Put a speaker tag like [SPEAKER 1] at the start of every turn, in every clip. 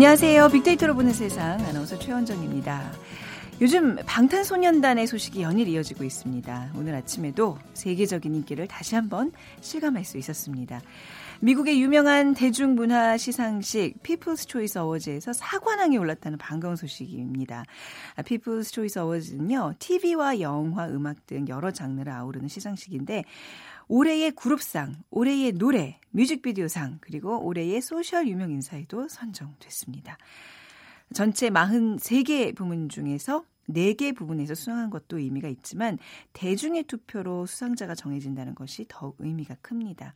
[SPEAKER 1] 안녕하세요. 빅데이터로 보는 세상 아나운서 최원정입니다. 요즘 방탄소년단의 소식이 연일 이어지고 있습니다. 오늘 아침에도 세계적인 인기를 다시 한번 실감할 수 있었습니다. 미국의 유명한 대중문화 시상식 People's Choice Awards에서 사관왕에 올랐다는 반가운 소식입니다. People's Choice Awards는요, TV와 영화, 음악 등 여러 장르를 아우르는 시상식인데 올해의 그룹상, 올해의 노래, 뮤직비디오상, 그리고 올해의 소셜 유명 인사에도 선정됐습니다. 전체 43개 부문 중에서 4개 부분에서 수상한 것도 의미가 있지만 대중의 투표로 수상자가 정해진다는 것이 더욱 의미가 큽니다.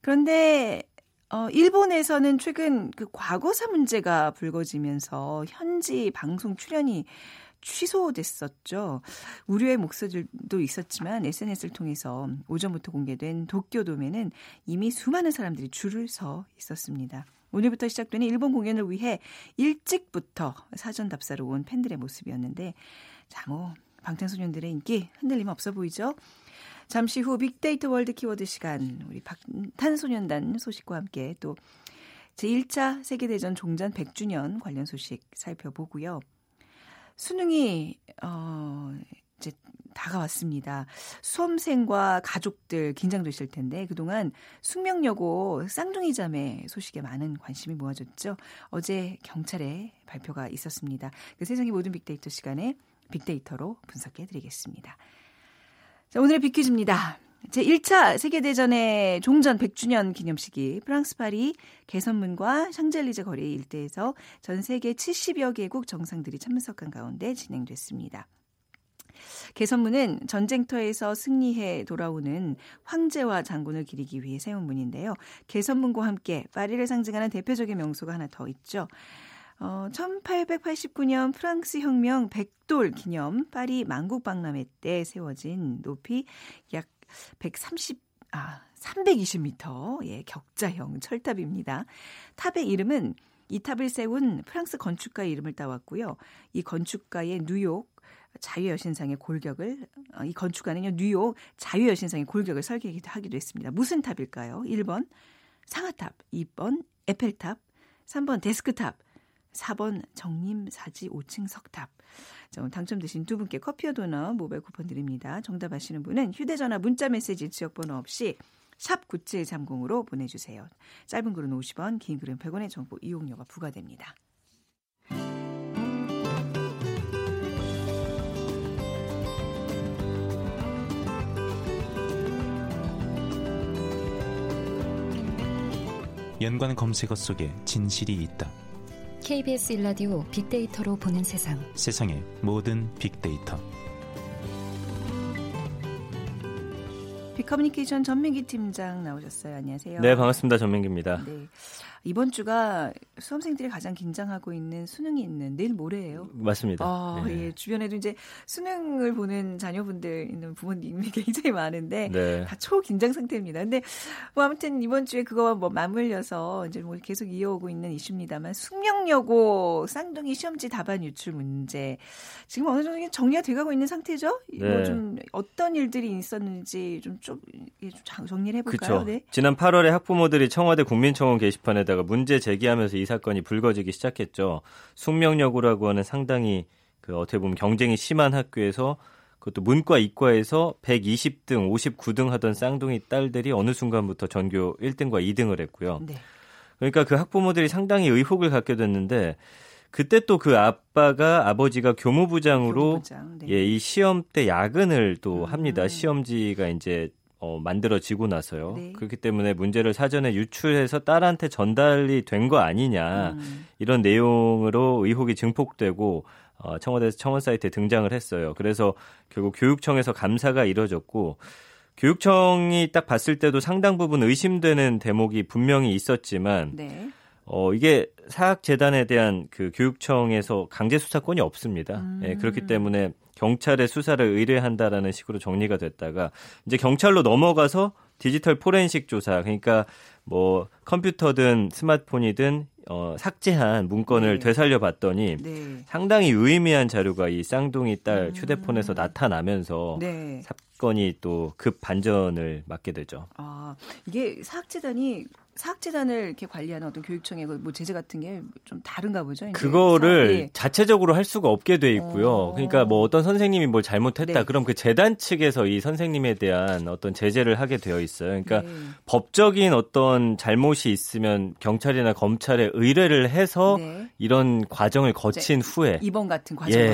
[SPEAKER 1] 그런데 어, 일본에서는 최근 그 과거사 문제가 불거지면서 현지 방송 출연이 취소됐었죠. 우려의 목소리도 있었지만 SNS를 통해서 오전부터 공개된 도쿄돔에는 이미 수많은 사람들이 줄을 서 있었습니다. 오늘부터 시작되는 일본 공연을 위해 일찍부터 사전 답사로 온 팬들의 모습이었는데 자, 뭐 방탄소년들의 인기 흔들림 없어 보이죠? 잠시 후 빅데이터 월드 키워드 시간 우리 방탄소년단 소식과 함께 또 제1차 세계대전 종전 100주년 관련 소식 살펴보고요. 수능이 어 이제 다가왔습니다. 수험생과 가족들 긴장되실 텐데 그동안 숙명여고 쌍둥이 자매 소식에 많은 관심이 모아졌죠. 어제 경찰에 발표가 있었습니다. 그 세상의 모든 빅데이터 시간에 빅데이터로 분석해 드리겠습니다. 자, 오늘의 빅퀴즈입니다. 제1차 세계대전의 종전 100주년 기념식이 프랑스 파리 개선문과 샹젤리제 거리 일대에서 전 세계 70여 개국 정상들이 참석한 가운데 진행됐습니다. 개선문은 전쟁터에서 승리해 돌아오는 황제와 장군을 기리기 위해 세운 문인데요. 개선문과 함께 파리를 상징하는 대표적인 명소가 하나 더 있죠. 어, 1889년 프랑스 혁명 백돌 기념 파리 만국 박람회 때 세워진 높이 약 130, 아, 320m, 예, 격자형 철탑입니다. 탑의 이름은 이 탑을 세운 프랑스 건축가의 이름을 따왔고요. 이 건축가의 뉴욕 자유여신상의 골격을 어, 이 건축가는요 뉴욕 자유여신상의 골격을 설계하기도 했습니다. 무슨 탑일까요? 1번 상아탑, 2번 에펠탑, 3번 데스크탑, 4번 정림사지 5층 석탑. 자, 당첨되신 두 분께 커피와 도넛 모바일 쿠폰 드립니다. 정답 아시는 분은 휴대전화 문자메시지 지역번호 없이 샵 9730으로 보내주세요. 짧은 글은 50원, 긴 글은 100원의 정보 이용료가 부과됩니다.
[SPEAKER 2] 연관 검색어 속에 진실이 있다.
[SPEAKER 3] KBS 일라디오 빅데이터로 보는 세상.
[SPEAKER 2] 세상의 모든 빅데이터.
[SPEAKER 1] 빅커뮤니케이션 전민기 팀장 나오셨어요. 안녕하세요.
[SPEAKER 4] 네, 반갑습니다. 전민기입니다. 네.
[SPEAKER 1] 이번 주가 수험생들이 가장 긴장하고 있는 수능이 있는 내일 모레예요.
[SPEAKER 4] 맞습니다.
[SPEAKER 1] 아, 네. 예. 주변에도 이제 수능을 보는 자녀분들 있는 부모님이 굉장히 많은데 네. 다 초긴장 상태입니다. 근데 뭐 아무튼 이번 주에 그거와 뭐 맞물려서 이제 뭐 계속 이어오고 있는 이슈입니다만 숙명여고 쌍둥이 시험지 답안 유출 문제 지금 어느 정도 정리가 돼가고 있는 상태죠? 네. 뭐좀 어떤 일들이 있었는지 좀, 좀, 좀 정리를 해볼까요?
[SPEAKER 4] 네. 지난 8월에 학부모들이 청와대 국민청원 게시판에 다가 있다가 문제 제기하면서 이 사건이 불거지기 시작했죠. 숙명여고라고 하는 상당히 그 어떻게 보면 경쟁이 심한 학교에서 그것도 문과 이과에서 120등, 59등 하던 쌍둥이 딸들이 어느 순간부터 전교 1등과 2등을 했고요. 네. 그러니까 그 학부모들이 상당히 의혹을 갖게 됐는데 그때 또 그 아빠가 아버지가 교무부장으로 교무부장, 네. 예, 이 시험 때 야근을 또 합니다. 음. 시험지가 이제 어, 만들어지고 나서요. 네. 그렇기 때문에 문제를 사전에 유출해서 딸한테 전달이 된 거 아니냐 음. 이런 내용으로 의혹이 증폭되고 어, 청와대 청원 사이트에 등장을 했어요. 그래서 결국 교육청에서 감사가 이뤄졌고 교육청이 딱 봤을 때도 상당 부분 의심되는 대목이 분명히 있었지만 네. 어, 이게 사학재단에 대한 그 교육청에서 강제 수사권이 없습니다. 음. 예, 그렇기 때문에 경찰에 수사를 의뢰한다라는 식으로 정리가 됐다가 이제 경찰로 넘어가서 디지털 포렌식 조사 그러니까 뭐 컴퓨터든 스마트폰이든 어, 삭제한 문건을 네. 되살려 봤더니 네. 상당히 의미한 자료가 이 쌍둥이 딸 음. 휴대폰에서 나타나면서 네. 사건이 또 급 반전을 맞게 되죠.
[SPEAKER 1] 아, 이게 사학재단이 사학재단을 이렇게 관리하는 어떤 교육청의 그뭐 제재 같은 게 좀 다른가 보죠. 이제
[SPEAKER 4] 그거를
[SPEAKER 1] 사- 예.
[SPEAKER 4] 자체적으로 할 수가 없게 돼 있고요.
[SPEAKER 1] 어.
[SPEAKER 4] 그러니까 뭐 어떤 선생님이 뭘 잘못했다.
[SPEAKER 1] 네.
[SPEAKER 4] 그럼 그 재단 측에서 이 선생님에 대한 어떤 제재를 하게 되어 있어요. 그러니까
[SPEAKER 1] 네.
[SPEAKER 4] 법적인 어떤 잘못이 있으면 경찰이나 검찰에 의뢰를 해서
[SPEAKER 1] 네.
[SPEAKER 4] 이런 과정을 거친 후에
[SPEAKER 1] 이번 같은 과정
[SPEAKER 4] 예,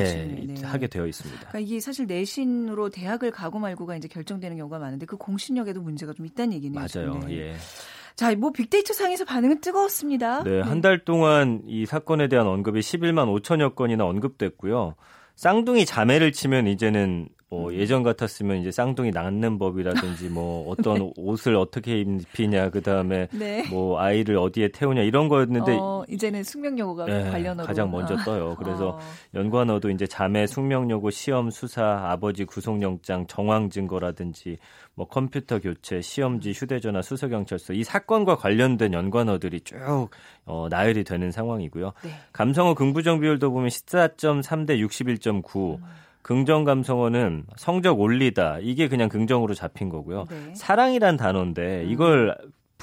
[SPEAKER 1] 네.
[SPEAKER 4] 하게 되어 있습니다.
[SPEAKER 1] 그러니까 이게 사실 내신으로 대학을 가고 말고가 이제 결정되는 경우가 많은데 그 공신력에도 문제가 좀 있다는 얘기네요.
[SPEAKER 4] 맞아요.
[SPEAKER 1] 네.
[SPEAKER 4] 예.
[SPEAKER 1] 자, 뭐 빅데이터 상에서 반응은 뜨거웠습니다.
[SPEAKER 4] 네, 한 달 동안 이 사건에 대한 언급이 11만 5천여 건이나 언급됐고요. 쌍둥이 자매를 치면 이제는 뭐
[SPEAKER 1] 음.
[SPEAKER 4] 예전 같았으면 이제 쌍둥이 낳는 법이라든지 뭐 어떤 옷을 어떻게 입히냐 그다음에
[SPEAKER 1] 네.
[SPEAKER 4] 뭐 아이를 어디에 태우냐 이런 거였는데
[SPEAKER 1] 어, 이제는 숙명여고가
[SPEAKER 4] 예,
[SPEAKER 1] 관련어로
[SPEAKER 4] 가장 먼저
[SPEAKER 1] 아.
[SPEAKER 4] 떠요. 그래서
[SPEAKER 1] 어.
[SPEAKER 4] 연관어도 이제 자매 숙명여고 시험 수사, 아버지 구속영장 정황 증거라든지 뭐 컴퓨터 교체, 시험지, 휴대전화, 수서경찰서 이 사건과 관련된 연관어들이 쭉 어, 나열이 되는 상황이고요.
[SPEAKER 1] 네.
[SPEAKER 4] 감성어 긍부정 비율도 보면 14.3 대 61.9. 긍정 감성어는 성적 올리다. 이게 그냥 긍정으로 잡힌 거고요.
[SPEAKER 1] 네.
[SPEAKER 4] 사랑이란 단어인데 이걸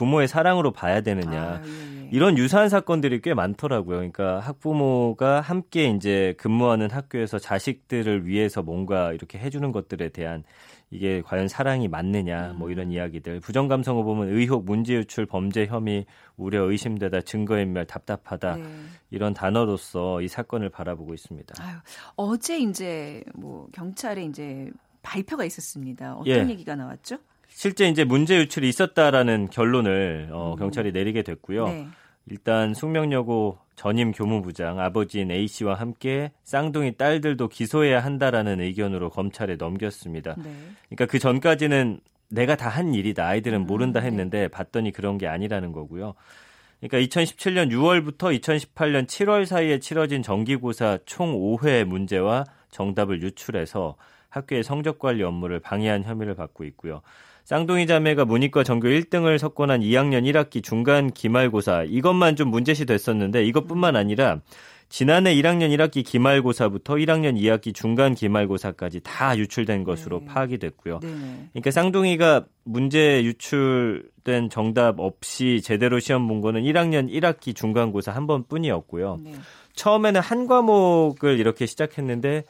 [SPEAKER 4] 부모의 사랑으로 봐야 되느냐.
[SPEAKER 1] 아, 예, 예.
[SPEAKER 4] 이런 유사한 사건들이 꽤 많더라고요. 그러니까 학부모가 함께 이제 근무하는 학교에서 자식들을 위해서 뭔가 이렇게 해주는 것들에 대한 이게 과연 사랑이 맞느냐 뭐
[SPEAKER 1] 음.
[SPEAKER 4] 이런 이야기들. 부정 감성어 보면 의혹, 문제 유출, 범죄 혐의, 우려, 의심되다, 증거인멸, 답답하다
[SPEAKER 1] 네.
[SPEAKER 4] 이런 단어로서 이 사건을 바라보고 있습니다.
[SPEAKER 1] 아유, 어제 이제 뭐 경찰에 이제 발표가 있었습니다. 어떤
[SPEAKER 4] 예.
[SPEAKER 1] 얘기가 나왔죠?
[SPEAKER 4] 실제 이제 문제 유출이 있었다라는 결론을 어,
[SPEAKER 1] 음.
[SPEAKER 4] 경찰이 내리게 됐고요.
[SPEAKER 1] 네.
[SPEAKER 4] 일단 숙명여고 전임 교무부장 아버지인 A 씨와 함께 쌍둥이 딸들도 기소해야 한다라는 의견으로 검찰에 넘겼습니다.
[SPEAKER 1] 네.
[SPEAKER 4] 그러니까 그 전까지는 내가 다 한 일이다. 아이들은
[SPEAKER 1] 음,
[SPEAKER 4] 모른다
[SPEAKER 1] 네.
[SPEAKER 4] 했는데 봤더니 그런 게 아니라는 거고요. 그러니까 2017년 6월부터 2018년 7월 사이에 치러진 정기고사 총 5회 문제와 정답을 유출해서 학교의 성적 관리 업무를 방해한 혐의를 받고 있고요. 쌍둥이 자매가 문이과 전교 1등을 석권한 2학년 1학기 중간 기말고사 이것만 좀 문제시 됐었는데 이것뿐만 아니라 지난해 1학년 1학기 기말고사부터 1학년 2학기 중간 기말고사까지 다 유출된 것으로
[SPEAKER 1] 네.
[SPEAKER 4] 파악이 됐고요.
[SPEAKER 1] 네.
[SPEAKER 4] 그러니까 쌍둥이가 문제 유출된 정답 없이 제대로 시험 본 거는 1학년 1학기 중간고사 한 번뿐이었고요.
[SPEAKER 1] 네.
[SPEAKER 4] 처음에는 한 과목을 이렇게 시작했는데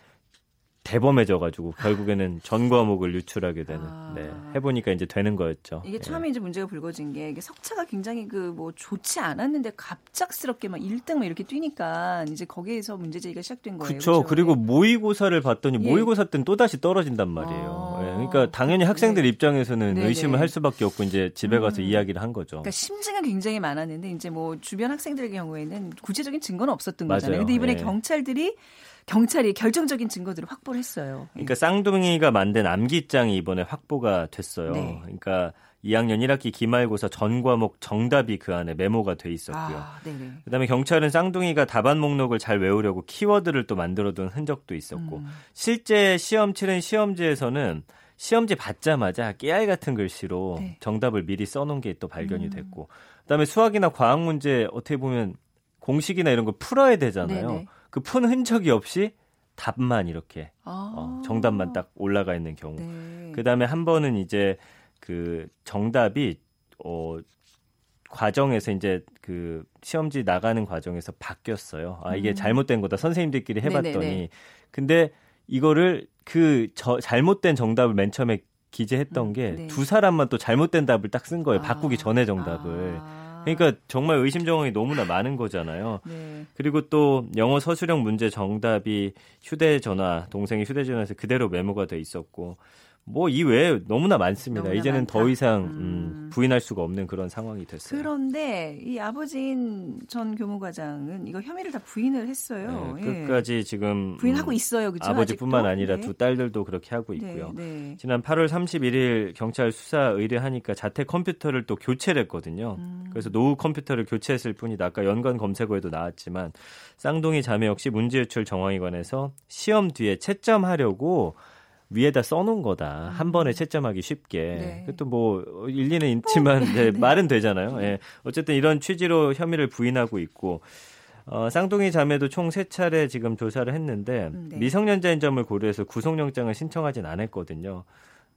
[SPEAKER 4] 대범해져가지고 결국에는 전 과목을 유출하게 되는.
[SPEAKER 1] 아.
[SPEAKER 4] 네, 해보니까 이제 되는 거였죠.
[SPEAKER 1] 이게
[SPEAKER 4] 예.
[SPEAKER 1] 처음에 이제 문제가 불거진 게 이게 석차가 굉장히 그 뭐 좋지 않았는데 갑작스럽게 막 1등 막 이렇게 뛰니까 이제 거기에서 문제 제기가 시작된 거예요.
[SPEAKER 4] 그렇죠. 그리고 모의고사를 봤더니
[SPEAKER 1] 예.
[SPEAKER 4] 모의고사 때는 또 다시 떨어진단 말이에요.
[SPEAKER 1] 아.
[SPEAKER 4] 예, 그러니까 당연히 학생들
[SPEAKER 1] 네.
[SPEAKER 4] 입장에서는
[SPEAKER 1] 네네.
[SPEAKER 4] 의심을 할 수밖에 없고 이제 집에 가서
[SPEAKER 1] 음.
[SPEAKER 4] 이야기를 한 거죠.
[SPEAKER 1] 그러니까 심증은 굉장히 많았는데 이제 뭐 주변 학생들의 경우에는 구체적인 증거는 없었던
[SPEAKER 4] 맞아요.
[SPEAKER 1] 거잖아요. 근데 이번에
[SPEAKER 4] 예.
[SPEAKER 1] 경찰들이 경찰이 결정적인 증거들을 확보 를 했어요.
[SPEAKER 4] 그러니까 쌍둥이가 만든 암기장이 이번에 확보가 됐어요.
[SPEAKER 1] 네.
[SPEAKER 4] 그러니까 2학년 1학기 기말고사 전 과목 정답이 그 안에 메모가 돼 있었고요.
[SPEAKER 1] 아, 네네.
[SPEAKER 4] 그다음에 경찰은 쌍둥이가 답안 목록을 잘 외우려고 키워드를 또 만들어둔 흔적도 있었고
[SPEAKER 1] 음.
[SPEAKER 4] 실제 시험 치른 시험지에서는 시험지 받자마자 깨알 같은 글씨로
[SPEAKER 1] 네.
[SPEAKER 4] 정답을 미리 써놓은 게 또 발견이
[SPEAKER 1] 음.
[SPEAKER 4] 됐고 그다음에 수학이나 과학 문제 어떻게 보면 공식이나 이런 거 풀어야 되잖아요.
[SPEAKER 1] 네네.
[SPEAKER 4] 그푼 흔적이 없이 답만 이렇게
[SPEAKER 1] 아.
[SPEAKER 4] 어, 정답만 딱 올라가 있는 경우.
[SPEAKER 1] 네.
[SPEAKER 4] 그 다음에 한 번은 이제 그 정답이 어 과정에서 이제 그 시험지 나가는 과정에서 바뀌었어요. 아 이게
[SPEAKER 1] 음.
[SPEAKER 4] 잘못된 거다. 선생님들끼리 해봤더니
[SPEAKER 1] 네네네.
[SPEAKER 4] 근데 이거를 그 저, 잘못된 정답을 맨 처음에 기재했던
[SPEAKER 1] 음,
[SPEAKER 4] 게
[SPEAKER 1] 네.
[SPEAKER 4] 두 사람만 또 잘못된 답을 딱 쓴 거예요.
[SPEAKER 1] 아.
[SPEAKER 4] 바꾸기 전에 정답을.
[SPEAKER 1] 아.
[SPEAKER 4] 그러니까 정말 의심 정황이 너무나 많은 거잖아요.
[SPEAKER 1] 네.
[SPEAKER 4] 그리고 또 영어 서술형 문제 정답이 휴대전화 동생의 휴대전화에서 그대로 메모가 돼 있었고 뭐 이 외에 너무나 많습니다.
[SPEAKER 1] 너무나
[SPEAKER 4] 이제는
[SPEAKER 1] 많다.
[SPEAKER 4] 더 이상
[SPEAKER 1] 음.
[SPEAKER 4] 음, 부인할 수가 없는 그런 상황이 됐어요.
[SPEAKER 1] 그런데 이 아버지인 전 교무과장은 이거 혐의를 다 부인을 했어요.
[SPEAKER 4] 네,
[SPEAKER 1] 예.
[SPEAKER 4] 끝까지 지금
[SPEAKER 1] 부인하고
[SPEAKER 4] 음,
[SPEAKER 1] 있어요. 그죠?
[SPEAKER 4] 아버지뿐만
[SPEAKER 1] 아직도?
[SPEAKER 4] 아니라
[SPEAKER 1] 네.
[SPEAKER 4] 두 딸들도 그렇게 하고 있고요.
[SPEAKER 1] 네, 네.
[SPEAKER 4] 지난 8월 31일 경찰 수사 의뢰하니까 자택 컴퓨터를 또 교체를 했거든요.
[SPEAKER 1] 음.
[SPEAKER 4] 그래서 노후 컴퓨터를 교체했을 뿐이다. 아까 연관 검색어에도 나왔지만 쌍둥이 자매 역시 문제 유출 정황에 관해서 시험 뒤에 채점하려고 위에다 써놓은 거다. 한 번에 채점하기 쉽게.
[SPEAKER 1] 음. 네.
[SPEAKER 4] 그것도 뭐 일리는 있지만 네, 말은 되잖아요. 예. 어쨌든 이런 취지로 혐의를 부인하고 있고 어, 쌍둥이 자매도 총 세 차례 지금 조사를 했는데
[SPEAKER 1] 음, 네.
[SPEAKER 4] 미성년자인 점을 고려해서 구속영장을 신청하진 않았거든요.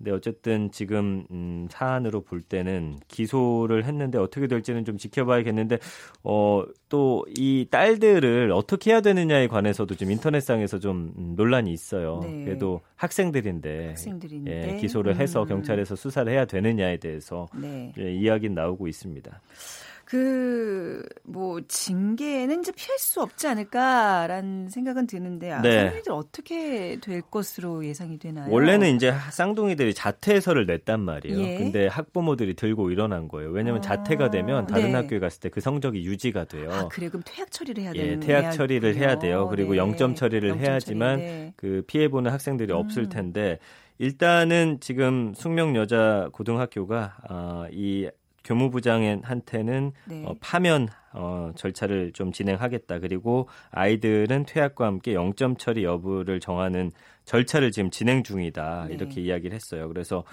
[SPEAKER 4] 근데 어쨌든 지금 음, 사안으로 볼 때는 기소를 했는데 어떻게 될지는 좀 지켜봐야겠는데 어, 또 이 딸들을 어떻게 해야 되느냐에 관해서도 지금 인터넷상에서 좀 음, 논란이 있어요.
[SPEAKER 1] 네.
[SPEAKER 4] 그래도 학생들인데,
[SPEAKER 1] 학생들인데.
[SPEAKER 4] 예, 기소를 해서
[SPEAKER 1] 음.
[SPEAKER 4] 경찰에서 수사를 해야 되느냐에 대해서
[SPEAKER 1] 네.
[SPEAKER 4] 예, 이야기는 나오고 있습니다.
[SPEAKER 1] 그, 뭐, 징계는 이제 피할 수 없지 않을까라는 생각은 드는데, 아,
[SPEAKER 4] 네.
[SPEAKER 1] 쌍둥이들 어떻게 될 것으로 예상이 되나요?
[SPEAKER 4] 원래는 이제 쌍둥이들이 자퇴서를 냈단 말이에요.
[SPEAKER 1] 예.
[SPEAKER 4] 근데 학부모들이 들고 일어난 거예요. 왜냐하면
[SPEAKER 1] 아,
[SPEAKER 4] 자퇴가 되면 다른
[SPEAKER 1] 네.
[SPEAKER 4] 학교에 갔을 때 그 성적이 유지가 돼요.
[SPEAKER 1] 아, 그래. 그럼 퇴학 처리를 해야
[SPEAKER 4] 예,
[SPEAKER 1] 되는
[SPEAKER 4] 퇴학 처리를 해야 돼요. 그리고 영 0점 처리를
[SPEAKER 1] 영점
[SPEAKER 4] 해야지만
[SPEAKER 1] 처리, 네.
[SPEAKER 4] 그 피해 보는 학생들이
[SPEAKER 1] 음.
[SPEAKER 4] 없을 텐데 일단은 지금 숙명 여자 고등학교가 어, 이 교무부장한테는
[SPEAKER 1] 네.
[SPEAKER 4] 어, 파면 어, 절차를 좀 진행하겠다. 그리고 아이들은 퇴학과 함께 0점 처리 여부를 정하는 절차를 지금 진행 중이다.
[SPEAKER 1] 네.
[SPEAKER 4] 이렇게 이야기를 했어요. 그래서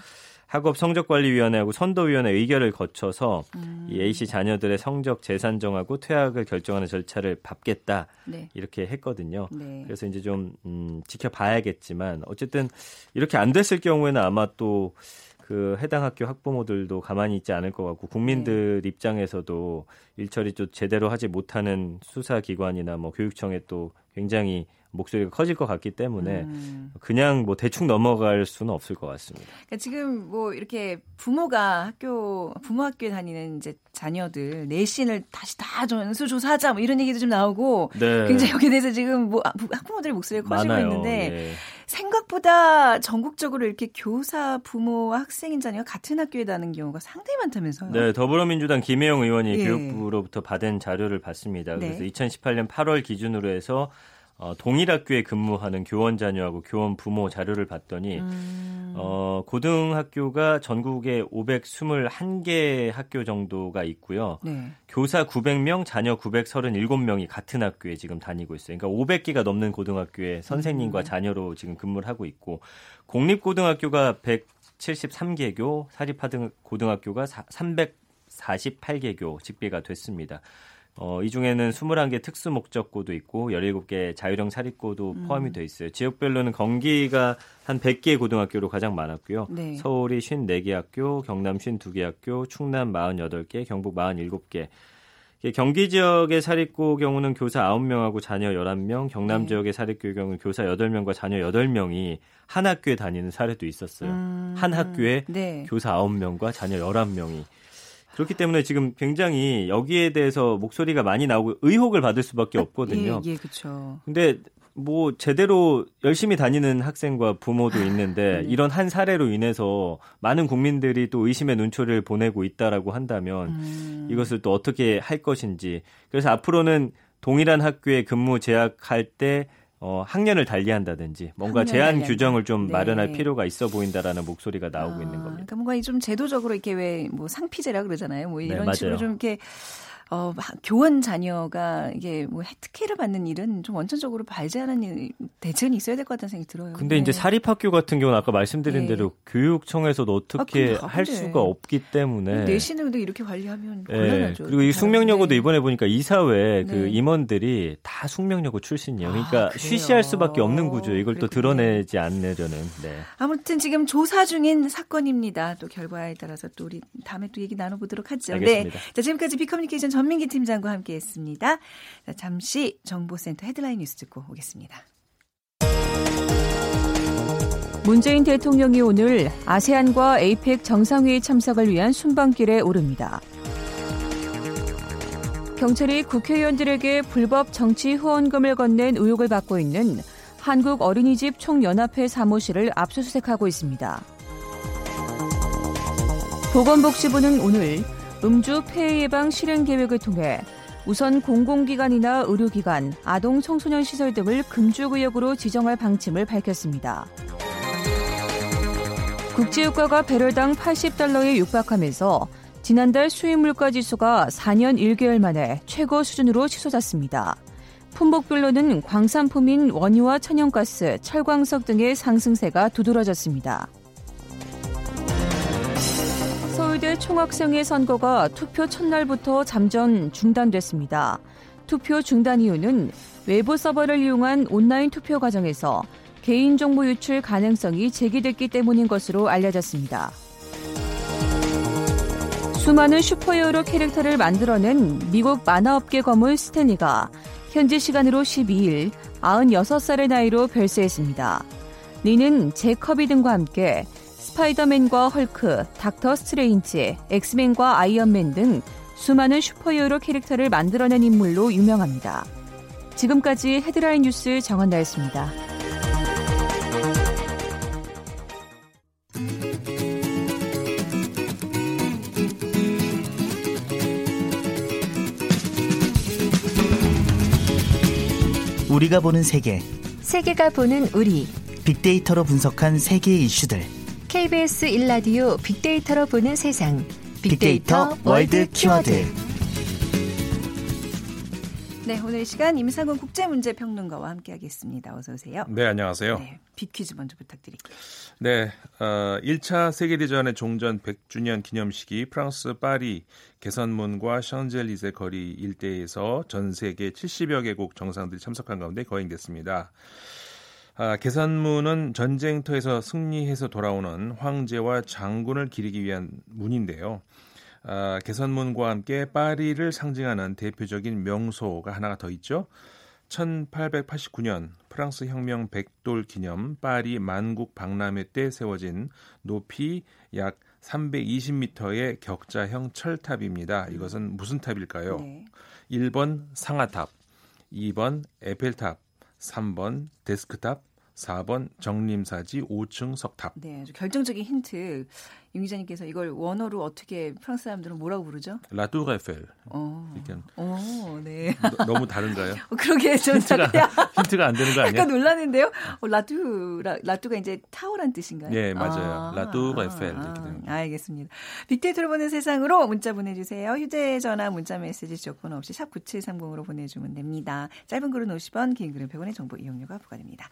[SPEAKER 4] 학업 성적관리위원회하고 선도위원회 의결을 거쳐서
[SPEAKER 1] 음.
[SPEAKER 4] 이 A 씨 자녀들의 성적 재산정하고 퇴학을 결정하는 절차를 밟겠다.
[SPEAKER 1] 네.
[SPEAKER 4] 이렇게 했거든요.
[SPEAKER 1] 네.
[SPEAKER 4] 그래서 이제 좀 음, 지켜봐야겠지만 어쨌든 이렇게 안 됐을 경우에는 아마 또 그 해당 학교 학부모들도 가만히 있지 않을 것 같고 국민들
[SPEAKER 1] 네.
[SPEAKER 4] 입장에서도 일처리 좀 제대로 하지 못하는 수사기관이나 뭐 교육청에 또 굉장히 목소리가 커질 것 같기 때문에
[SPEAKER 1] 음.
[SPEAKER 4] 그냥 뭐 대충 넘어갈 수는 없을 것 같습니다.
[SPEAKER 1] 그러니까 지금 뭐 이렇게 부모가 학교 부모 학교에 다니는 이제 자녀들 내신을 다시 다 전수 조사하자 뭐 이런 얘기도 좀 나오고
[SPEAKER 4] 네.
[SPEAKER 1] 굉장히 여기에 대해서 지금 뭐 아, 학부모들의 목소리가 커지고
[SPEAKER 4] 많아요.
[SPEAKER 1] 있는데
[SPEAKER 4] 예.
[SPEAKER 1] 생각보다 전국적으로 이렇게 교사 부모와 학생인 자녀가 같은 학교에 다니는 경우가 상당히 많다면서요.
[SPEAKER 4] 네, 더불어민주당 김혜영 의원이
[SPEAKER 1] 예.
[SPEAKER 4] 교육부로부터 받은 자료를 봤습니다.
[SPEAKER 1] 네.
[SPEAKER 4] 그래서 2018년 8월 기준으로 해서 어, 동일 학교에 근무하는 교원 자녀하고 교원 부모 자료를 봤더니
[SPEAKER 1] 음.
[SPEAKER 4] 어, 고등학교가 전국에 521개 학교 정도가 있고요.
[SPEAKER 1] 네.
[SPEAKER 4] 교사 900명, 자녀 937명이 같은 학교에 지금 다니고 있어요. 그러니까 500개가 넘는 고등학교에 선생님과
[SPEAKER 1] 음.
[SPEAKER 4] 자녀로 지금 근무를 하고 있고 공립고등학교가 173개교, 사립고등학교가 348개교 집계가 됐습니다. 어, 이 중에는 21개 특수 목적고도 있고 17개 자율형 사립고도
[SPEAKER 1] 음.
[SPEAKER 4] 포함이 돼 있어요. 지역별로는 경기가 한 100개 고등학교로 가장 많았고요.
[SPEAKER 1] 네.
[SPEAKER 4] 서울이 54개 학교, 경남 52개 학교, 충남 48개, 경북 47개. 이게 경기 지역의 사립고 경우는 교사 9명하고 자녀 11명, 경남
[SPEAKER 1] 네.
[SPEAKER 4] 지역의 사립고 경우는 교사 8명과 자녀 8명이 한 학교에 다니는 사례도 있었어요.
[SPEAKER 1] 음.
[SPEAKER 4] 한 학교에
[SPEAKER 1] 네.
[SPEAKER 4] 교사 9명과 자녀 11명이. 그렇기 때문에 지금 굉장히 여기에 대해서 목소리가 많이 나오고 의혹을 받을 수밖에 없거든요.
[SPEAKER 1] 예, 예, 그렇죠.
[SPEAKER 4] 근데 뭐 제대로 열심히 다니는 학생과 부모도 있는데
[SPEAKER 1] 네.
[SPEAKER 4] 이런 한 사례로 인해서 많은 국민들이 또 의심의 눈초리를 보내고 있다라고 한다면
[SPEAKER 1] 음.
[SPEAKER 4] 이것을 또 어떻게 할 것인지 그래서 앞으로는 동일한 학교에 근무 제약할 때 어, 학년을 달리한다든지 뭔가 제한. 규정을 좀
[SPEAKER 1] 네.
[SPEAKER 4] 마련할 필요가 있어 보인다라는 목소리가 나오고
[SPEAKER 1] 아,
[SPEAKER 4] 있는 겁니다.
[SPEAKER 1] 그러니까 뭔가 좀 제도적으로 이렇게 왜 뭐 상피제라 그러잖아요. 뭐 이런
[SPEAKER 4] 네,
[SPEAKER 1] 식으로. 좀 이렇게 어, 막 교원 자녀가 이게 뭐 특혜를 받는 일은 좀 원천적으로 발제하는 일, 대책은 있어야 될 것 같다는 생각이 들어요.
[SPEAKER 4] 근데 이제
[SPEAKER 1] 네.
[SPEAKER 4] 사립학교 같은 경우는 아까 말씀드린
[SPEAKER 1] 네.
[SPEAKER 4] 대로 교육청에서도 어떻게
[SPEAKER 1] 아,
[SPEAKER 4] 할 수가 없기 때문에
[SPEAKER 1] 내신을 근데 이렇게 관리하면
[SPEAKER 4] 예,
[SPEAKER 1] 곤란하죠.
[SPEAKER 4] 그리고 이 숙명여고도
[SPEAKER 1] 네.
[SPEAKER 4] 이번에 보니까 이사회 그
[SPEAKER 1] 네.
[SPEAKER 4] 임원들이 다 숙명여고 출신이에요. 그러니까
[SPEAKER 1] 아?
[SPEAKER 4] 쉬쉬할 수밖에 없는 구조. 이걸 또
[SPEAKER 1] 그렇군요.
[SPEAKER 4] 드러내지 않으려는. 네.
[SPEAKER 1] 아무튼 지금 조사 중인 사건입니다. 또 결과에 따라서 또 우리 다음에 또 얘기 나눠보도록 하죠.
[SPEAKER 4] 알겠습니다.
[SPEAKER 1] 네. 자, 지금까지 비커뮤니케이션 전민기 팀장과 함께했습니다. 자, 잠시 정보센터 헤드라인 뉴스 듣고 오겠습니다. 문재인 대통령이 오늘 아세안과 에이펙 정상회의 참석을 위한 순방길에 오릅니다. 경찰이 국회의원들에게 불법 정치 후원금을 건넨 의혹을 받고 있는 한국 어린이집 총연합회 사무실을 압수수색하고 있습니다. 보건복지부는 오늘 음주 폐해 예방 실행 계획을 통해 우선 공공기관이나 의료기관, 아동 청소년 시설 등을 금주 구역으로 지정할 방침을 밝혔습니다. 국제유가가 배럴당 80달러에 육박하면서 지난달 수입 물가 지수가 4년 1개월 만에 최고 수준으로 치솟았습니다. 품목별로는 광산품인 원유와 천연가스, 철광석 등의 상승세가 두드러졌습니다. 서울대 총학생회 선거가 투표 첫날부터 잠정 중단됐습니다. 투표 중단 이유는 외부 서버를 이용한 온라인 투표 과정에서
[SPEAKER 5] 개인정보 유출 가능성이 제기됐기 때문인 것으로 알려졌습니다. 수많은 슈퍼히어로 캐릭터를 만들어낸 미국 만화업계 거물 스탠리가 현지 시간으로 12일 96살의 나이로 별세했습니다. 리는 잭 커비 등과 함께 스파이더맨과 헐크, 닥터 스트레인지, 엑스맨과 아이언맨 등 수많은 슈퍼히어로 캐릭터를 만들어낸 인물로 유명합니다. 지금까지 헤드라인 뉴스 정원다였습니다.
[SPEAKER 6] 우리가 보는 세계
[SPEAKER 3] 세계가 보는 우리
[SPEAKER 6] 빅데이터로 분석한 세계의 이슈들
[SPEAKER 3] KBS 1라디오 빅데이터로 보는 세상
[SPEAKER 6] 빅데이터 월드 키워드
[SPEAKER 1] 네, 오늘 이 시간 임상훈 국제문제평론가와 함께하겠습니다. 어서 오세요.
[SPEAKER 7] 네, 안녕하세요.
[SPEAKER 1] 네, 빅퀴즈 먼저 부탁드릴게요.
[SPEAKER 7] 네, 어, 1차 세계대전의 종전 100주년 기념식이 프랑스 파리 개선문과 샹젤리제 거리 일대에서 전 세계 70여 개국 정상들이 참석한 가운데 거행됐습니다. 아, 개선문은 전쟁터에서 승리해서 돌아오는 황제와 장군을 기리기 위한 문인데요. 아, 개선문과 함께 파리를 상징하는 대표적인 명소가 하나가 더 있죠. 1889년 프랑스 혁명 백돌 기념 파리 만국 박람회 때 세워진 높이 약 320m의 격자형 철탑입니다. 이것은 무슨 탑일까요?
[SPEAKER 1] 네.
[SPEAKER 7] 1번 상하탑, 2번 에펠탑, 3번 데스크탑, 4번 정림사지 5층 석탑.
[SPEAKER 1] 네, 결정적인 힌트. 임 기자님께서 이걸 원어로 어떻게 프랑스 사람들은 뭐라고 부르죠?
[SPEAKER 7] la tour Eiffel.
[SPEAKER 1] 어,
[SPEAKER 7] 이렇게
[SPEAKER 1] 어, 네.
[SPEAKER 7] 너, 너무 다른가요?
[SPEAKER 1] 어, 그러게 전
[SPEAKER 7] 힌트가 힌트가 안 되는 거 아니야?
[SPEAKER 1] 약간 놀랐는데요. 어, la tour la, la tour가 이제 타워란 뜻인가요?
[SPEAKER 7] 예, 맞아요. la tour Eiffel 이렇게 되는
[SPEAKER 1] 아, 알겠습니다. 빅데이터로 보는 세상으로 문자 보내 주세요. 휴대 전화 문자 메시지 조건 없이 샵 9730으로 보내 주면 됩니다. 짧은 글은 50원, 긴 글은 100원의 정보 이용료가 부과됩니다.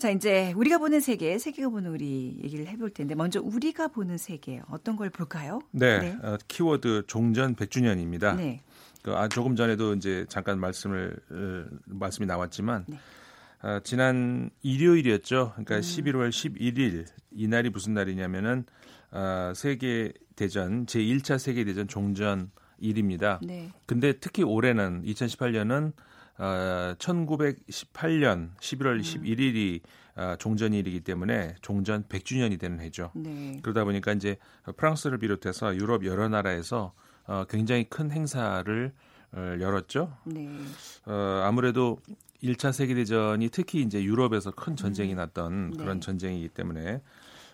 [SPEAKER 1] 자, 이제 우리가 보는 세계, 세계가 보는 우리 얘기를 해볼 텐데 먼저 우리가 보는 세계 어떤 걸 볼까요?
[SPEAKER 7] 네, 어, 키워드 종전 100주년입니다.
[SPEAKER 1] 네.
[SPEAKER 7] 그, 아, 조금 전에도 이제 잠깐 말씀을 어, 말씀이 나왔지만
[SPEAKER 1] 네.
[SPEAKER 7] 아, 지난 일요일이었죠. 그러니까
[SPEAKER 1] 음.
[SPEAKER 7] 11월 11일 이날이 무슨 날이냐면은 아, 세계 대전 제 1차 세계 대전 종전 일입니다.
[SPEAKER 1] 네.
[SPEAKER 7] 근데 특히 올해는 2018년은 어, 1918년 11월 11일이 어, 종전일이기 때문에 종전 100주년이 되는 해죠.
[SPEAKER 1] 네.
[SPEAKER 7] 그러다 보니까 이제 프랑스를 비롯해서 유럽 여러 나라에서 어, 굉장히 큰 행사를 어, 열었죠.
[SPEAKER 1] 네.
[SPEAKER 7] 어, 아무래도 1차 세계대전이 특히 이제 유럽에서 큰 전쟁이 났던
[SPEAKER 1] 네.
[SPEAKER 7] 그런 전쟁이기 때문에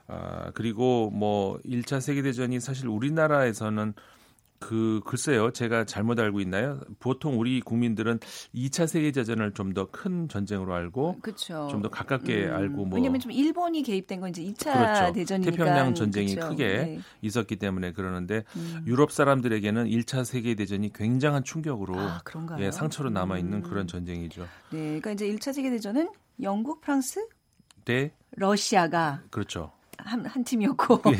[SPEAKER 7] 아, 그리고 뭐 1차 세계대전이 사실 우리나라에서는 그 글쎄요, 제가 잘못 알고 있나요? 보통 우리 국민들은 2차 세계 대전을 좀 더 큰 전쟁으로 알고. 좀 더 가깝게 알고 뭐
[SPEAKER 1] 왜냐면 좀 일본이 개입된 건 이제 2차
[SPEAKER 7] 그렇죠.
[SPEAKER 1] 대전이니까
[SPEAKER 7] 태평양 전쟁이
[SPEAKER 1] 그렇죠.
[SPEAKER 7] 크게
[SPEAKER 1] 네.
[SPEAKER 7] 있었기 때문에 그러는데
[SPEAKER 1] 음.
[SPEAKER 7] 유럽 사람들에게는 1차 세계 대전이 굉장한 충격으로
[SPEAKER 1] 아?
[SPEAKER 7] 예, 상처로 남아 있는
[SPEAKER 1] 음.
[SPEAKER 7] 그런 전쟁이죠.
[SPEAKER 1] 네, 그러니까 이제 1차 세계 대전은 영국, 프랑스,
[SPEAKER 7] 네,
[SPEAKER 1] 러시아가
[SPEAKER 7] 그렇죠.
[SPEAKER 1] 한, 한 팀이었고
[SPEAKER 7] 예,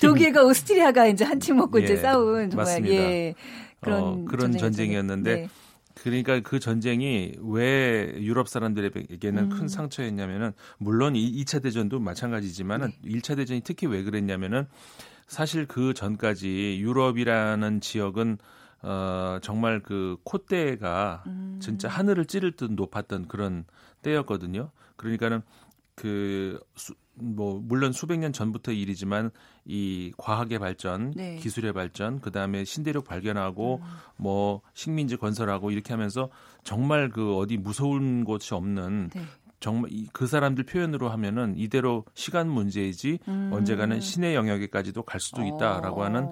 [SPEAKER 1] 독일과 오스트리아가 이제 한 팀 먹고 이제
[SPEAKER 7] 예,
[SPEAKER 1] 싸운 정말
[SPEAKER 7] 맞습니다.
[SPEAKER 1] 예 그런
[SPEAKER 7] 어, 그런. 전쟁이었는데
[SPEAKER 1] 네.
[SPEAKER 7] 그러니까 그 전쟁이 왜 유럽 사람들에게는
[SPEAKER 1] 음.
[SPEAKER 7] 큰 상처였냐면은 물론 이 2차 대전도 마찬가지지만은
[SPEAKER 1] 네.
[SPEAKER 7] 1차 대전이 특히 왜 그랬냐면은 사실 그 전까지 유럽이라는 지역은 어 정말 그 콧대가
[SPEAKER 1] 음.
[SPEAKER 7] 진짜 하늘을 찌를 듯 높았던 그런 때였거든요. 그러니까는 그 뭐 물론 수백 년 전부터 일이지만 이 과학의 발전,
[SPEAKER 1] 네.
[SPEAKER 7] 기술의 발전, 그 다음에 신대륙 발견하고 뭐 식민지 건설하고 이렇게 하면서 정말 그 어디 무서운 곳이 없는
[SPEAKER 1] 네.
[SPEAKER 7] 정말 이- 그 사람들 표현으로 하면은 이대로 시간 문제이지
[SPEAKER 1] 음.
[SPEAKER 7] 언젠가는 신의 영역에까지도 갈 수도 있다라고
[SPEAKER 1] 어.
[SPEAKER 7] 하는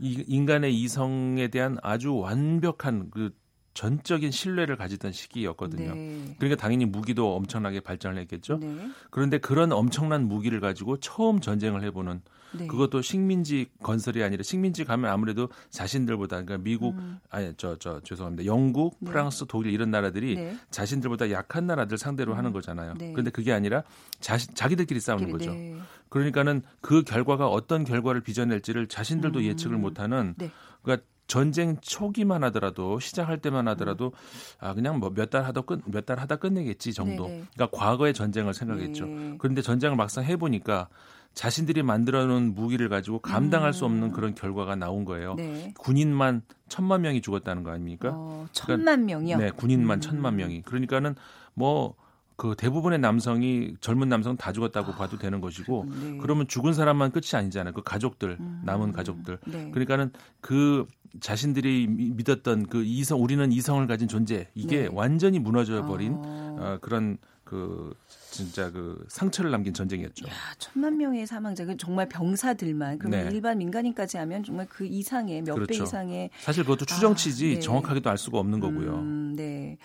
[SPEAKER 7] 이 인간의 이성에 대한 아주 완벽한 그 전적인 신뢰를 가지던 시기였거든요.
[SPEAKER 1] 네.
[SPEAKER 7] 그러니까 당연히 무기도 엄청나게 발전을 했겠죠.
[SPEAKER 1] 네.
[SPEAKER 7] 그런데 그런 엄청난 무기를 가지고 처음 전쟁을 해보는
[SPEAKER 1] 네.
[SPEAKER 7] 그것도 식민지 건설이 아니라 식민지 가면 아무래도 자신들보다 그러니까 미국
[SPEAKER 1] 음.
[SPEAKER 7] 아니 저저 죄송합니다 영국
[SPEAKER 1] 네.
[SPEAKER 7] 프랑스 독일 이런 나라들이
[SPEAKER 1] 네.
[SPEAKER 7] 자신들보다 약한 나라들 상대로 하는 거잖아요.
[SPEAKER 1] 네.
[SPEAKER 7] 그런데 그게 아니라 자시, 자기들끼리 싸우는
[SPEAKER 1] 네.
[SPEAKER 7] 거죠.
[SPEAKER 1] 네.
[SPEAKER 7] 그러니까는 그 결과가 어떤 결과를 빚어낼지를 자신들도
[SPEAKER 1] 음.
[SPEAKER 7] 예측을 못하는
[SPEAKER 1] 네.
[SPEAKER 7] 그러니까 전쟁 초기만 하더라도 시작할 때만 하더라도 아 그냥 뭐 몇 달 하다 끝몇 달 하다 끝내겠지 정도.
[SPEAKER 1] 네네.
[SPEAKER 7] 그러니까 과거의 전쟁을 생각했죠.
[SPEAKER 1] 네.
[SPEAKER 7] 그런데 전쟁을 막상 해 보니까 자신들이 만들어 놓은 무기를 가지고 감당할 수 없는 그런 결과가 나온 거예요.
[SPEAKER 1] 음. 네.
[SPEAKER 7] 군인만 천만 명이 죽었다는 거 아닙니까?
[SPEAKER 1] 어, 천만 명이요.
[SPEAKER 7] 네, 군인만
[SPEAKER 1] 음.
[SPEAKER 7] 천만 명이. 그러니까는 뭐 그 대부분의 남성이 젊은 남성 다 죽었다고 봐도 되는 것이고
[SPEAKER 1] 네.
[SPEAKER 7] 그러면 죽은 사람만 끝이 아니잖아요. 그 가족들,
[SPEAKER 1] 음.
[SPEAKER 7] 남은 가족들.
[SPEAKER 1] 네.
[SPEAKER 7] 그러니까는 그 자신들이 미- 믿었던 그 이성 우리는 이성을 가진 존재 이게
[SPEAKER 1] 네.
[SPEAKER 7] 완전히 무너져 버린
[SPEAKER 1] 어.
[SPEAKER 7] 어, 그런 그 진짜 그 상처를 남긴 전쟁이었죠.
[SPEAKER 1] 야, 천만 명의 사망자, 그 정말 병사들만, 그러면
[SPEAKER 7] 네.
[SPEAKER 1] 일반 민간인까지 하면 정말 그 이상의 몇배
[SPEAKER 7] 그렇죠.
[SPEAKER 1] 이상의
[SPEAKER 7] 사실 그것도 추정치지
[SPEAKER 1] 아, 네.
[SPEAKER 7] 정확하게도 알 수가 없는 거고요.
[SPEAKER 1] 음, 네.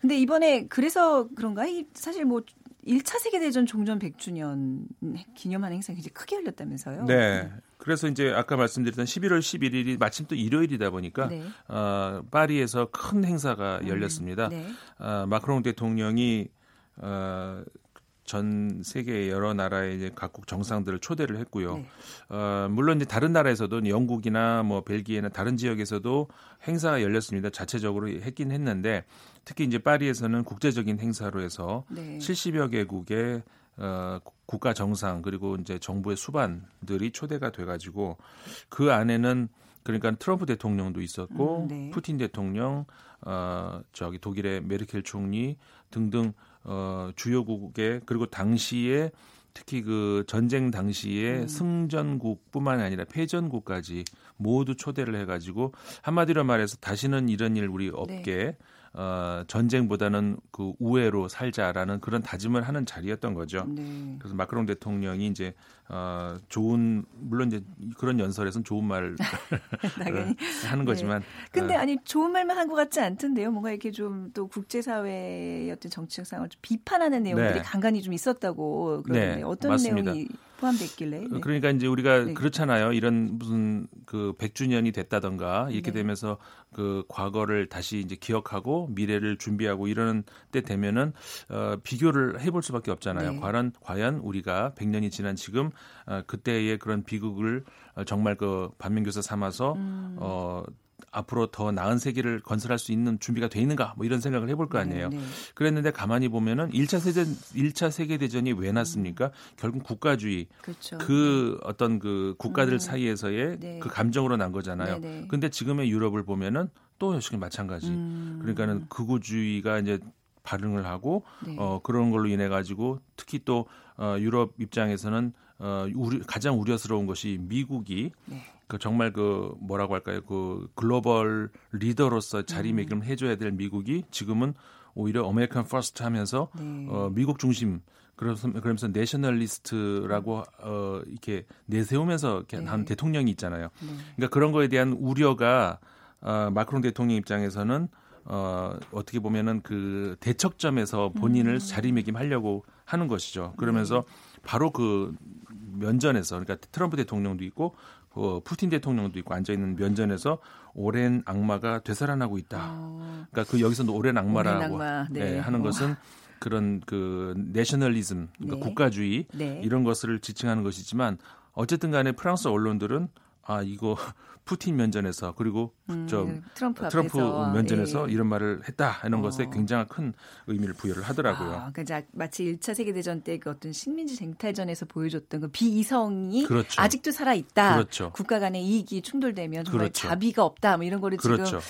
[SPEAKER 1] 근데 이번에 그래서 그런가? 이 사실 뭐 1차 세계대전 종전 100주년 기념하는 행사가 굉장히 크게 열렸다면서요?
[SPEAKER 7] 네. 그래서 이제 아까 말씀드렸던 11월 11일이 마침 또 일요일이다 보니까
[SPEAKER 1] 네.
[SPEAKER 7] 어, 파리에서 큰 행사가 열렸습니다.
[SPEAKER 1] 네.
[SPEAKER 7] 어, 마크롱 대통령이 어, 전 세계 여러 나라의 이제 각국 정상들을 초대를 했고요.
[SPEAKER 1] 네.
[SPEAKER 7] 어, 물론 이제 다른 나라에서도 영국이나 뭐 벨기에나 다른 지역에서도 행사가 열렸습니다. 자체적으로 했긴 했는데 특히 이제 파리에서는 국제적인 행사로 해서
[SPEAKER 1] 네.
[SPEAKER 7] 70여 개국의 어, 국가 정상 그리고 이제 정부의 수반들이 초대가 돼가지고 그 안에는 그러니까 트럼프 대통령도 있었고
[SPEAKER 1] 음, 네.
[SPEAKER 7] 푸틴 대통령, 어 저기 독일의 메르켈 총리 등등 어 주요국의 그리고 당시에 특히 그 전쟁 당시에
[SPEAKER 1] 음.
[SPEAKER 7] 승전국뿐만 아니라 패전국까지 모두 초대를 해가지고 한마디로 말해서 다시는 이런 일 우리 없게
[SPEAKER 1] 네.
[SPEAKER 7] 어, 전쟁보다는 그 우애로 살자라는 그런 다짐을 하는 자리였던 거죠.
[SPEAKER 1] 네.
[SPEAKER 7] 그래서 마크롱 대통령이 이제 어, 좋은 물론 이제 그런 연설에서는 좋은 말을
[SPEAKER 1] 당연히.
[SPEAKER 7] 하는
[SPEAKER 1] 네.
[SPEAKER 7] 거지만
[SPEAKER 1] 근데
[SPEAKER 7] 어,
[SPEAKER 1] 아니 좋은 말만 한 것 같지 않던데요. 뭔가 이렇게 좀 또 국제 사회의 어떤 정치적 상황을 좀 비판하는 내용들이
[SPEAKER 7] 네.
[SPEAKER 1] 간간히 좀 있었다고 그러는데
[SPEAKER 7] 네,
[SPEAKER 1] 어떤
[SPEAKER 7] 맞습니다.
[SPEAKER 1] 내용이 포함됐길래? 네.
[SPEAKER 7] 그러니까 이제 우리가
[SPEAKER 1] 네.
[SPEAKER 7] 그렇잖아요. 이런 무슨 그 100주년이 됐다던가 이렇게
[SPEAKER 1] 네.
[SPEAKER 7] 되면서 그 과거를 다시 이제 기억하고 미래를 준비하고 이러는 때 되면은 어 비교를 해볼 수밖에 없잖아요.
[SPEAKER 1] 네.
[SPEAKER 7] 과연 과연 우리가 100년이 지난 지금 어 그때의 그런 비극을 어, 정말 그 반면교사 삼아서
[SPEAKER 1] 음.
[SPEAKER 7] 어 앞으로 더 나은 세계를 건설할 수 있는 준비가 돼 있는가 뭐 이런 생각을 해볼 거 아니에요.
[SPEAKER 1] 네, 네.
[SPEAKER 7] 그랬는데 가만히 보면은 1차 세대 1차 세계 대전이 왜 났습니까? 결국 국가주의
[SPEAKER 1] 그렇죠.
[SPEAKER 7] 그 어떤 그 국가들
[SPEAKER 1] 음.
[SPEAKER 7] 사이에서의
[SPEAKER 1] 네.
[SPEAKER 7] 그 감정으로 난 거잖아요.
[SPEAKER 1] 네, 네.
[SPEAKER 7] 근데 지금의 유럽을 보면은 또 역시 마찬가지.
[SPEAKER 1] 음.
[SPEAKER 7] 그러니까는 극우주의가 이제 발흥을 하고
[SPEAKER 1] 네.
[SPEAKER 7] 어 그런 걸로 인해 가지고 특히 또 어, 유럽 입장에서는 어 우리 가장 우려스러운 것이 미국이
[SPEAKER 1] 네.
[SPEAKER 7] 그 정말 그 뭐라고 할까요? 그 글로벌 리더로서
[SPEAKER 1] 음.
[SPEAKER 7] 자리매김을 해줘야 될 미국이 지금은 오히려 American first 하면서
[SPEAKER 1] 네.
[SPEAKER 7] 어, 미국 중심 그래서 그러면서 nationalist라고 어, 이렇게 내세우면서 이렇게
[SPEAKER 1] 네.
[SPEAKER 7] 한 대통령이 있잖아요.
[SPEAKER 1] 네.
[SPEAKER 7] 그러니까 그런 거에 대한 우려가 어, 마크롱 대통령 입장에서는 어, 어떻게 보면은 그 대척점에서 본인을
[SPEAKER 1] 음.
[SPEAKER 7] 자리매김하려고 하는 것이죠. 그러면서
[SPEAKER 1] 네.
[SPEAKER 7] 바로 그 면전에서 그러니까 트럼프 대통령도 있고 어, 푸틴 대통령도 있고 앉아 있는 면전에서 오랜 악마가 되살아나고 있다.
[SPEAKER 1] 어,
[SPEAKER 7] 그러니까 그 여기서 오랜 악마라고
[SPEAKER 1] 오랜 악마, 네.
[SPEAKER 7] 네, 하는
[SPEAKER 1] 어.
[SPEAKER 7] 것은 그런 그 내셔널리즘, 그러니까
[SPEAKER 1] 네.
[SPEAKER 7] 국가주의
[SPEAKER 1] 네.
[SPEAKER 7] 이런 것을 지칭하는 것이지만 어쨌든 간에 프랑스 언론들은 아 이거 푸틴 면전에서 그리고
[SPEAKER 1] 음,
[SPEAKER 7] 저
[SPEAKER 1] 트럼프
[SPEAKER 7] 트럼프
[SPEAKER 1] 앞에서
[SPEAKER 7] 면전에서
[SPEAKER 1] 예.
[SPEAKER 7] 이런 말을 했다 이런
[SPEAKER 1] 어.
[SPEAKER 7] 것에 굉장히 큰 의미를 부여를 하더라고요.
[SPEAKER 1] 아, 그러니까 자- 마치 1차 세계 대전 때 그 어떤 식민지 쟁탈전에서 보여줬던 그 비이성이
[SPEAKER 7] 그렇죠.
[SPEAKER 1] 아직도 살아 있다.
[SPEAKER 7] 그렇죠.
[SPEAKER 1] 국가 간의 이익이 충돌되면 정말
[SPEAKER 7] 그렇죠.
[SPEAKER 1] 자비가 없다. 뭐 이런 거를
[SPEAKER 7] 그렇죠.
[SPEAKER 1] 지금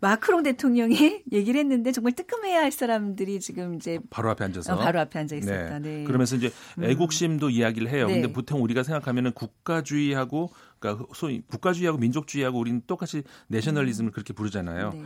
[SPEAKER 1] 마크롱 대통령이 얘기를 했는데 정말 뜨끔해야 할 사람들이 지금 이제
[SPEAKER 7] 바로 앞에 앉아서
[SPEAKER 1] 어, 바로 앞에 앉아 있었다. 네.
[SPEAKER 7] 그러면서 이제 애국심도 이야기를 해요.
[SPEAKER 1] 네.
[SPEAKER 7] 근데 보통 우리가 생각하면은 국가주의하고 그러니까 소위 국가주의하고 민족주의하고 우리는 똑같이 내셔널리즘을 그렇게 부르잖아요.
[SPEAKER 1] 네.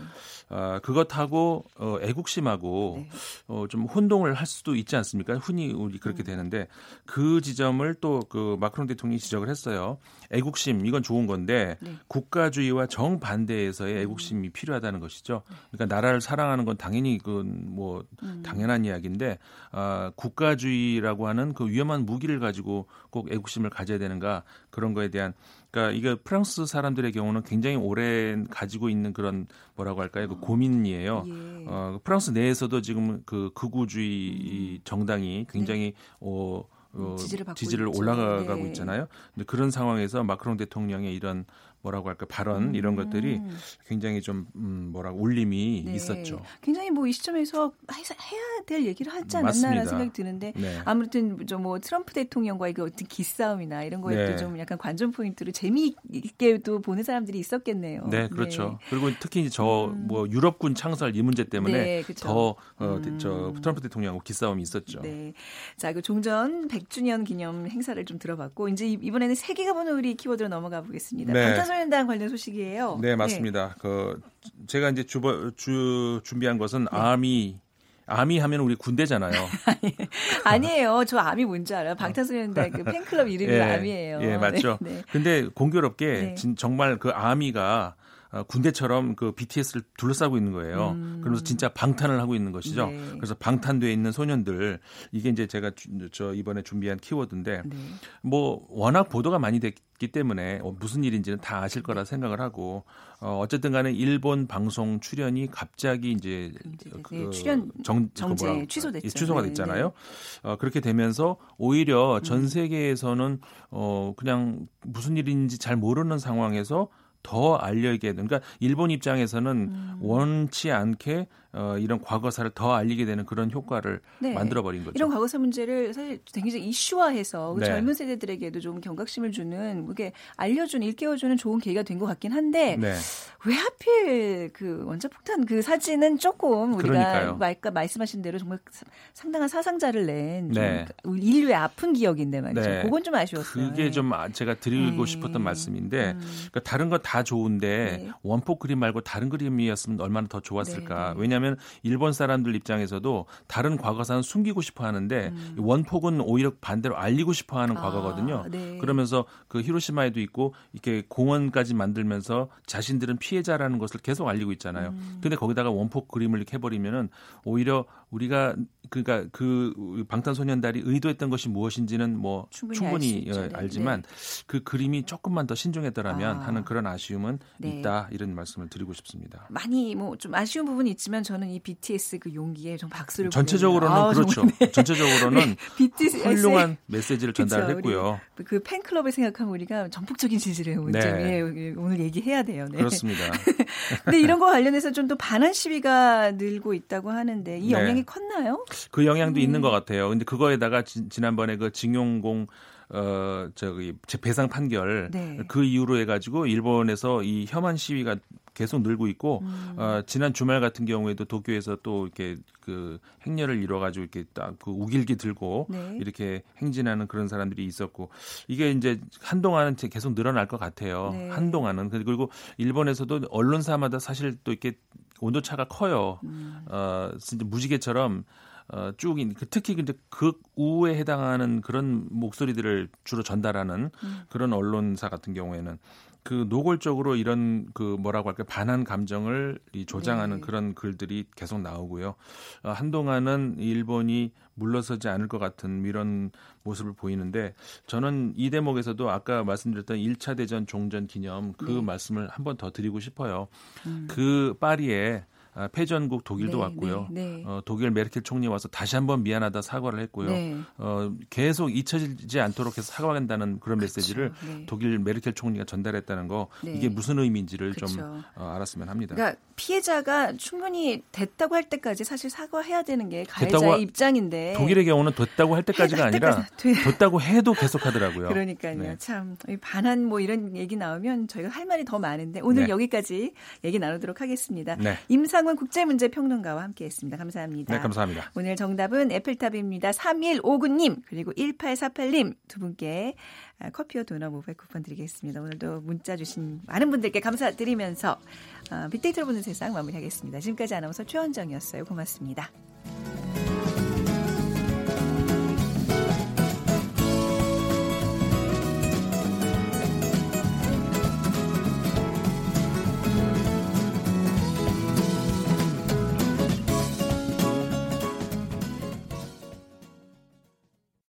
[SPEAKER 7] 아, 그것하고 어, 애국심하고
[SPEAKER 1] 네.
[SPEAKER 7] 어, 좀 혼동을 할 수도 있지 않습니까? 흔히 우리 그렇게
[SPEAKER 1] 음.
[SPEAKER 7] 되는데 그 지점을 또 그 마크롱 대통령이 지적을 했어요. 애국심 이건 좋은 건데
[SPEAKER 1] 네.
[SPEAKER 7] 국가주의와 정반대에서의 애국심이 필요하다는 것이죠. 그러니까 나라를 사랑하는 건 당연히 그건 뭐
[SPEAKER 1] 음.
[SPEAKER 7] 당연한 이야기인데 아, 국가주의라고 하는 그 위험한 무기를 가지고 꼭 애국심을 가져야 되는가 그런 거에 대한 그러니까 이게 프랑스 사람들의 경우는 굉장히 오랜 가지고 있는 그런 뭐라고 할까요? 그 고민이에요.
[SPEAKER 1] 예.
[SPEAKER 7] 어, 프랑스 내에서도 지금 그 극우주의
[SPEAKER 1] 음.
[SPEAKER 7] 이 정당이 굉장히
[SPEAKER 1] 네.
[SPEAKER 7] 어, 어,
[SPEAKER 1] 지지를
[SPEAKER 7] 지지를. 올라가고
[SPEAKER 1] 네.
[SPEAKER 7] 있잖아요. 근데 그런 상황에서 마크롱 대통령의 이런 뭐라고 할까 발언 이런 것들이
[SPEAKER 1] 음.
[SPEAKER 7] 굉장히 좀 음, 뭐라고 울림이
[SPEAKER 1] 네.
[SPEAKER 7] 있었죠.
[SPEAKER 1] 굉장히 뭐 이 시점에서 해- 해야 될 얘기를 하지. 않았나라는 생각이 드는데
[SPEAKER 7] 네.
[SPEAKER 1] 아무튼 좀 뭐 트럼프 대통령과의 그 어떤 기싸움이나 이런 거에
[SPEAKER 7] 네.
[SPEAKER 1] 또좀 약간 관전 포인트로 재미있게 또 보는 사람들이 있었겠네요.
[SPEAKER 7] 네, 그렇죠. 그리고 특히 저 뭐 유럽군 창설 이 문제 때문에
[SPEAKER 1] 음. 네, 그렇죠.
[SPEAKER 7] 더 어,
[SPEAKER 1] 음.
[SPEAKER 7] 저 트럼프 대통령하고 기싸움이 있었죠.
[SPEAKER 1] 네. 자, 그 종전 100주년 기념 행사를 좀 들어봤고 이제 이- 이번에는 세계가 보는 우리 키워드로 넘어가 보겠습니다.
[SPEAKER 7] 네.
[SPEAKER 1] 방탄소 년단 관련 소식이에요.
[SPEAKER 7] 네, 맞습니다. 그 제가 이제 주, 주 준비한 것은 아미 아미 하면 우리 군대잖아요.
[SPEAKER 1] 아니에요. 저 아미 뭔지 알아요? 방탄소년단 그 팬클럽 이름이
[SPEAKER 7] 예,
[SPEAKER 1] 아미예요.
[SPEAKER 7] 예, 맞죠.
[SPEAKER 1] 네, 네.
[SPEAKER 7] 근데 공교롭게
[SPEAKER 1] 네.
[SPEAKER 7] 진- 정말 그 아미가 어, 군대처럼 그 BTS를 둘러싸고 있는 거예요. 그러면서 진짜 방탄을 하고 있는 것이죠.
[SPEAKER 1] 음. 네.
[SPEAKER 7] 그래서 방탄돼 있는 소년들 이게 이제 제가 주- 저 이번에 준비한 키워드인데
[SPEAKER 1] 네.
[SPEAKER 7] 뭐 워낙 보도가 많이 됐기 때문에 어, 무슨 일인지는 다 아실 거라 생각을 하고 어, 어쨌든 간에 일본 방송 출연이 갑자기 이제 그
[SPEAKER 1] 네, 출연
[SPEAKER 7] 정, 그
[SPEAKER 1] 정지
[SPEAKER 7] 뭐라-
[SPEAKER 1] 취소됐죠.
[SPEAKER 7] 예, 취소가
[SPEAKER 1] 네,
[SPEAKER 7] 됐잖아요. 어, 그렇게 되면서 오히려
[SPEAKER 1] 음.
[SPEAKER 7] 전 세계에서는 어, 그냥 무슨 일인지 잘 모르는 상황에서 더 알려게 되는 그러니까 일본 입장에서는
[SPEAKER 1] 음.
[SPEAKER 7] 원치 않게 어, 이런 과거사를 더 알리게 되는 그런 효과를
[SPEAKER 1] 네.
[SPEAKER 7] 만들어 버린 거죠.
[SPEAKER 1] 이런 과거사 문제를 사실 굉장히 이슈화해서 그
[SPEAKER 7] 네.
[SPEAKER 1] 젊은 세대들에게도 좀 경각심을 주는 이게 알려주는 일깨워주는 좋은 계기가 된 것 같긴 한데
[SPEAKER 7] 네.
[SPEAKER 1] 왜 하필 그 원자폭탄 그 사진은 조금 우리가. 아까 말씀하신 대로 정말 사- 상당한 사상자를 낸좀
[SPEAKER 7] 네.
[SPEAKER 1] 인류의 아픈 기억인데 말이죠.
[SPEAKER 7] 네.
[SPEAKER 1] 그건 좀 아쉬웠어요.
[SPEAKER 7] 그게 좀 아- 제가 드리고
[SPEAKER 1] 네.
[SPEAKER 7] 싶었던 말씀인데
[SPEAKER 1] 음.
[SPEAKER 7] 그러니까 다른 거다 좋은데
[SPEAKER 1] 네.
[SPEAKER 7] 원폭 그림 말고 다른 그림이었으면 얼마나 더 좋았을까.
[SPEAKER 1] 네, 네.
[SPEAKER 7] 왜냐하면 일본 사람들 입장에서도 다른 과거사는 숨기고 싶어 하는데 이 원폭은 오히려 반대로 알리고 싶어 하는
[SPEAKER 1] 음. 아,
[SPEAKER 7] 과거거든요.
[SPEAKER 1] 네.
[SPEAKER 7] 그러면서 그 히로시마에도 있고 이렇게 공원까지 만들면서 자신들은 피해자라는 것을 계속 알리고 있잖아요.
[SPEAKER 1] 음.
[SPEAKER 7] 근데 거기다가 원폭 그림을 이렇게 해버리면은 오히려 우리가 그러니까 그 방탄소년단이 의도했던 것이 무엇인지는 뭐
[SPEAKER 1] 충분히
[SPEAKER 7] 충분히. 어,
[SPEAKER 1] 네,
[SPEAKER 7] 알지만 그 그림이 조금만 더 신중했더라면
[SPEAKER 1] 아.
[SPEAKER 7] 하는 그런 아쉬움은
[SPEAKER 1] 네.
[SPEAKER 7] 있다 이런 말씀을 드리고 싶습니다.
[SPEAKER 1] 많이 뭐 좀 아쉬운 부분이 있지만 저는 이 BTS 그 용기에 좀 박수를
[SPEAKER 7] 전체적으로는.
[SPEAKER 1] 아우,
[SPEAKER 7] 그렇죠.
[SPEAKER 1] 네.
[SPEAKER 7] 전체적으로는
[SPEAKER 1] BTS
[SPEAKER 7] 훌륭한 메시지를 전달했고요.
[SPEAKER 1] 그 팬클럽을 생각하면 우리가 전폭적인 지지를 해온
[SPEAKER 7] 네.
[SPEAKER 1] 점이에요. 오늘 얘기해야 돼요. 네.
[SPEAKER 7] 그렇습니다.
[SPEAKER 1] 근데 이런 거 관련해서 좀 또 반환 시위가 늘고 있다고 하는데 이
[SPEAKER 7] 네.
[SPEAKER 1] 영향이 컸나요?
[SPEAKER 7] 그 영향도
[SPEAKER 1] 음.
[SPEAKER 7] 있는 것 같아요. 근데 그거에다가 지, 지난번에 그 징용공 어 저기 제 배상 판결
[SPEAKER 1] 네.
[SPEAKER 7] 그 이후로 해가지고 일본에서 이 혐한 시위가 계속 늘고 있고
[SPEAKER 1] 음.
[SPEAKER 7] 어, 지난 주말 같은 경우에도 도쿄에서 또 이렇게 그 행렬을 이뤄가지고 이렇게 딱 그 우길기 들고
[SPEAKER 1] 네.
[SPEAKER 7] 이렇게 행진하는 그런 사람들이 있었고 이게 이제 한동안은 계속 늘어날 것 같아요.
[SPEAKER 1] 네.
[SPEAKER 7] 한동안은 그리고 일본에서도 언론사마다 사실 또 이렇게 온도차가 커요.
[SPEAKER 1] 음.
[SPEAKER 7] 어, 진짜 무지개처럼 어, 쭉 인- 그 특히 근데 극우에 해당하는 그런 목소리들을 주로 전달하는
[SPEAKER 1] 음.
[SPEAKER 7] 그런 언론사 같은 경우에는 그 노골적으로 이런 그 뭐라고 할까 반한 감정을 이 조장하는
[SPEAKER 1] 네.
[SPEAKER 7] 그런 글들이 계속 나오고요. 어, 한동안은 일본이 물러서지 않을 것 같은 이런 모습을 보이는데 저는 이 대목에서도 아까 말씀드렸던 1차 대전 종전 기념 그
[SPEAKER 1] 네.
[SPEAKER 7] 말씀을 한 번 더 드리고 싶어요.
[SPEAKER 1] 음.
[SPEAKER 7] 그 파리에 아, 패전국 독일도
[SPEAKER 1] 네,
[SPEAKER 7] 왔고요.
[SPEAKER 1] 네, 네.
[SPEAKER 7] 어, 독일 메르켈 총리 와서 다시 한번 미안하다 사과를 했고요.
[SPEAKER 1] 네.
[SPEAKER 7] 어, 계속 잊혀지지 않도록 해서 사과한다는 그런 메시지를
[SPEAKER 1] 네.
[SPEAKER 7] 독일 메르켈 총리가 전달했다는 거
[SPEAKER 1] 네.
[SPEAKER 7] 이게 무슨 의미인지를 좀
[SPEAKER 1] 그쵸.
[SPEAKER 7] 어, 알았으면 합니다.
[SPEAKER 1] 그러니까 피해자가 충분히 됐다고 할 때까지 사실 사과해야 되는 게 가해자의
[SPEAKER 7] 하-
[SPEAKER 1] 입장인데
[SPEAKER 7] 독일의 경우는 됐다고 할 때까지가
[SPEAKER 1] 할
[SPEAKER 7] 아니라. 됐다고 해도 계속하더라고요.
[SPEAKER 1] 그러니까요.
[SPEAKER 7] 네.
[SPEAKER 1] 참이 반한 뭐 이런 얘기 나오면 저희가 할 말이 더 많은데 오늘
[SPEAKER 7] 네.
[SPEAKER 1] 여기까지 얘기 나누도록 하겠습니다.
[SPEAKER 7] 네.
[SPEAKER 1] 임상 훈 국제문제평론가와 함께했습니다. 감사합니다.
[SPEAKER 7] 네, 감사합니다.
[SPEAKER 1] 오늘 정답은 애플탑입니다. 3159님 그리고 1848님 두 분께 아, 커피와 도넛 모바일 쿠폰 드리겠습니다. 오늘도 문자 주신 많은 분들께 감사드리면서 어, 빅데이터로 보는 세상 마무리하겠습니다. 지금까지 아나운서 최원정이었어요. 고맙습니다.